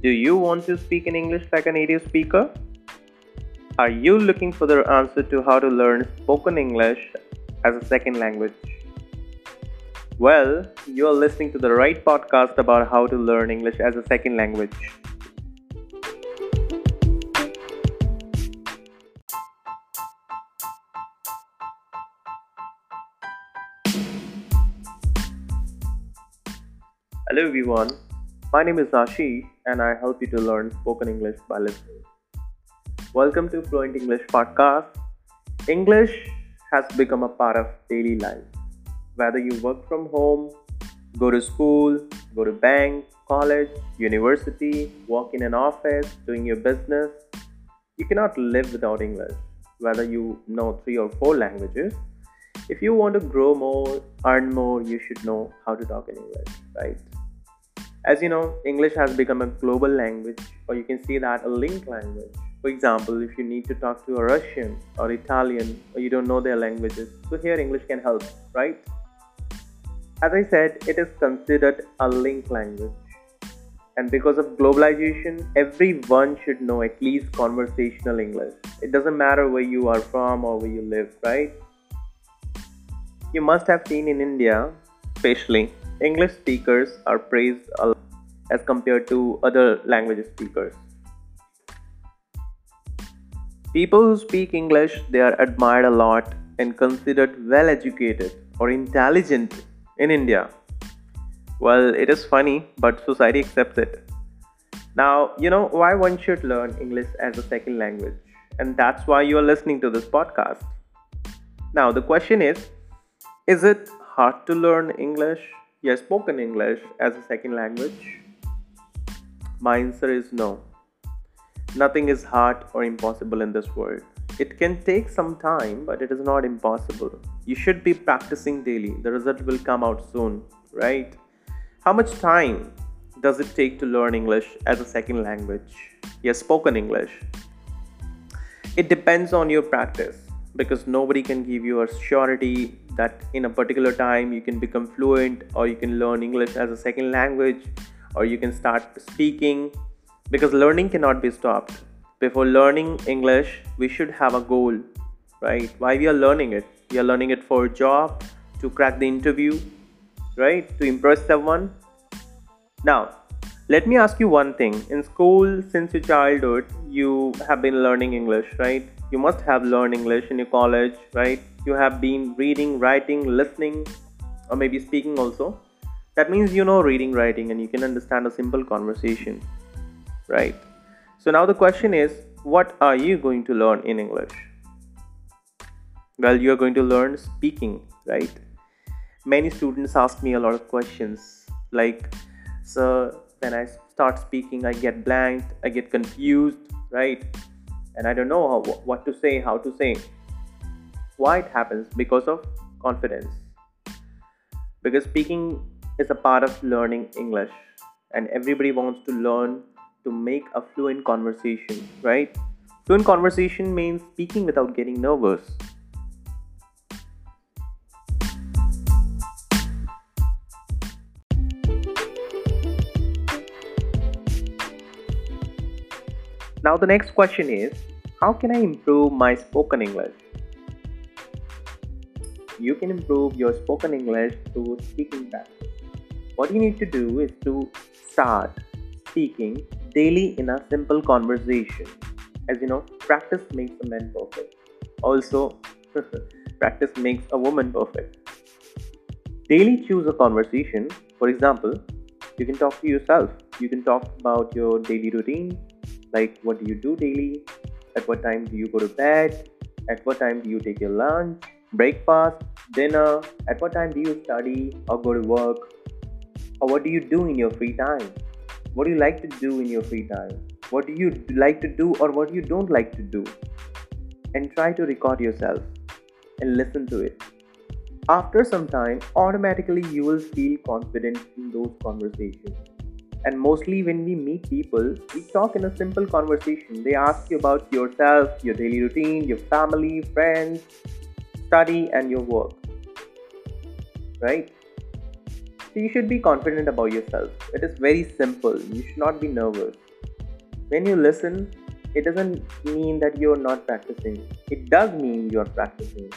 Do you want to speak in English like a native speaker? Are you looking for the answer to how to learn spoken English as a second language? Well, you are listening to the right podcast about how to learn English as a second language. Hello everyone, my name is Ashish and I help you to learn spoken English by listening. Welcome to Fluent English Podcast. English has become a part of daily life. Whether you work from home, go to school, go to bank, college, university, work in an office, doing your business, you cannot live without English. Whether you know three or four languages, if you want to grow more, earn more, you should know how to talk in English, right? As you know, English has become a global language, or you can say that a link language. For example, if you need to talk to a Russian or Italian, or you don't know their languages, so here English can help, right? As I said, it is considered a link language. And because of globalization, everyone should know at least conversational English. It doesn't matter where you are from or where you live, right? You must have seen in India, especially, English speakers are praised a lot as compared to other language speakers. People who speak English they are admired a lot and considered well educated or intelligent in India. Well, it is funny, but society accepts it. Now, you know why one should learn English as a second language, and that's why you are listening to this podcast. Now, the question is Is it hard to learn English? Yes, spoken English as a second language? My answer is no. Nothing is hard or impossible in this world. It can take some time, but it is not impossible. You should be practicing daily. The result will come out soon, right? How much time does it take to learn English as a second language? Yes, spoken English. It depends on your practice because nobody can give you a surety that in a particular time you can become fluent or you can learn English as a second language or you can start speaking because learning cannot be stopped. Before learning English, we should have a goal, right? Why we are learning it? We are learning it for a job, to crack the interview, right? To impress someone. Now, let me ask you one thing. In school, since your childhood, you have been learning English, right? You must have learned English in your college, right? you have been reading, writing, listening, or maybe speaking also. That means you know reading, writing, and you can understand a simple conversation, right? So now the question is, what are you going to learn in English? Well, you are going to learn speaking, right? Many students ask me a lot of questions like, "Sir, when I start speaking, I get blanked, I get confused, right? And I don't know how, what to say, how to say. Why it happens? Because of confidence. Because speaking is a part of learning english and everybody wants to learn to make a fluent conversation right? Fluent conversation means speaking without getting nervous now the next question is how can i improve my spoken english you can improve your spoken English through speaking practice. What you need to do is to start speaking daily in a simple conversation. As you know, practice makes a man perfect. Also, practice makes a woman perfect. Daily choose a conversation. For example, you can talk to yourself. You can talk about your daily routine, like what do you do daily, at what time do you go to bed, at what time do you take your lunch, breakfast, dinner, at what time do you study or go to work, or what do you do in your free time? What do you like to do in your free time? What do you like to do or what you don't like to do? And try to record yourself and listen to it. After some time, automatically you will feel confident in those conversations. And mostly when we meet people, we talk in a simple conversation. They ask you about yourself, your daily routine, your family, friends, study, and your work. Right? So you should be confident about yourself. It is very simple. You should not be nervous. when you listen, it doesn't mean that you're not practicing. It does mean you're practicing.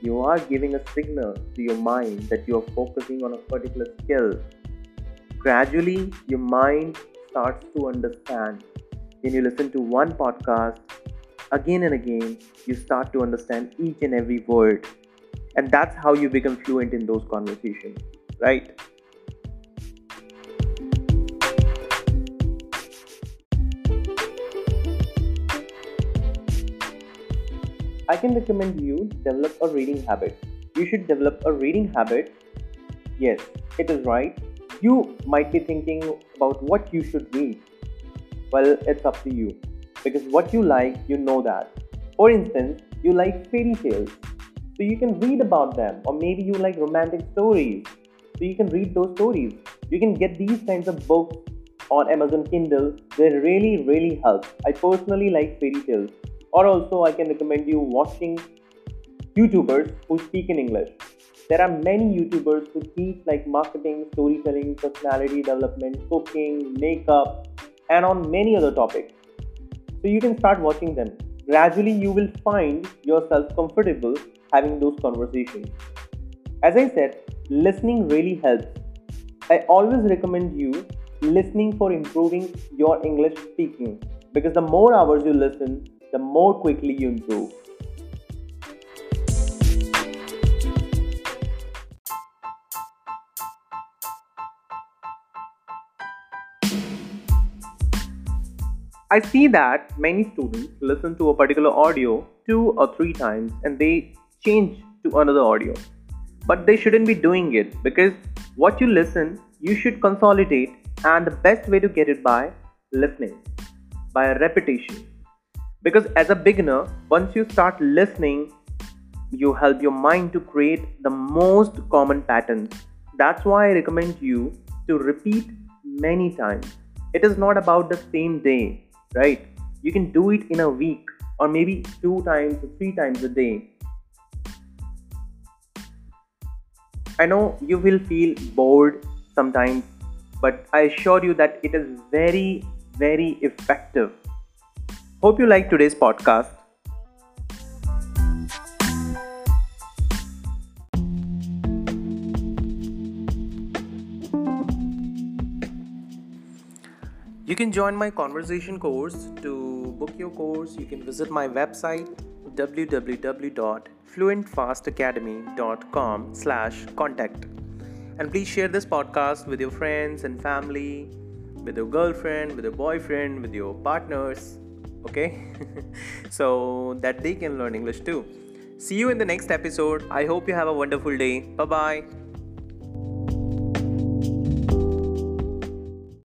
You are giving a signal to your mind that you're focusing on a particular skill. Gradually, your mind starts to understand. When you listen to one podcast again and again, you start to understand each and every word. And that's how you become fluent in those conversations, right? I can recommend you develop a reading habit. You should develop a reading habit. Yes, it is right. You might be thinking about what you should read. Well, it's up to you. Because what you like, you know that. For instance, you like fairy tales. So you can read about them. Or maybe you like romantic stories. So you can read those stories. You can get these kinds of books on Amazon Kindle. They really, really help. I personally like fairy tales or also I can recommend you watching YouTubers who speak in English. There are many YouTubers who teach like marketing, storytelling, personality development, cooking, makeup, and on many other topics. So you can start watching them. Gradually, you will find yourself comfortable having those conversations. As I said, listening really helps. I always recommend you listening for improving your English speaking because the more hours you listen, the more quickly you improve. I see that many students listen to a particular audio two or three times and they change to another audio. But they shouldn't be doing it because what you listen, you should consolidate, and the best way to get it by listening, by repetition. Because as a beginner once you start listening you help your mind to create the most common patterns. That's why i recommend you to repeat many times. It is not about the same day right? You can do it in a week or maybe two times or three times a day. I know you will feel bored sometimes but i assure you that it is very very effective. Hope you like today's podcast. You can join my conversation course. To book your course, you can visit my website www.fluentfastacademy.com slash contact. And please share this podcast with your friends and family, with your girlfriend, with your boyfriend, with your partners okay? So that they can learn english too. See you in the next episode. I hope you have a wonderful day. Bye bye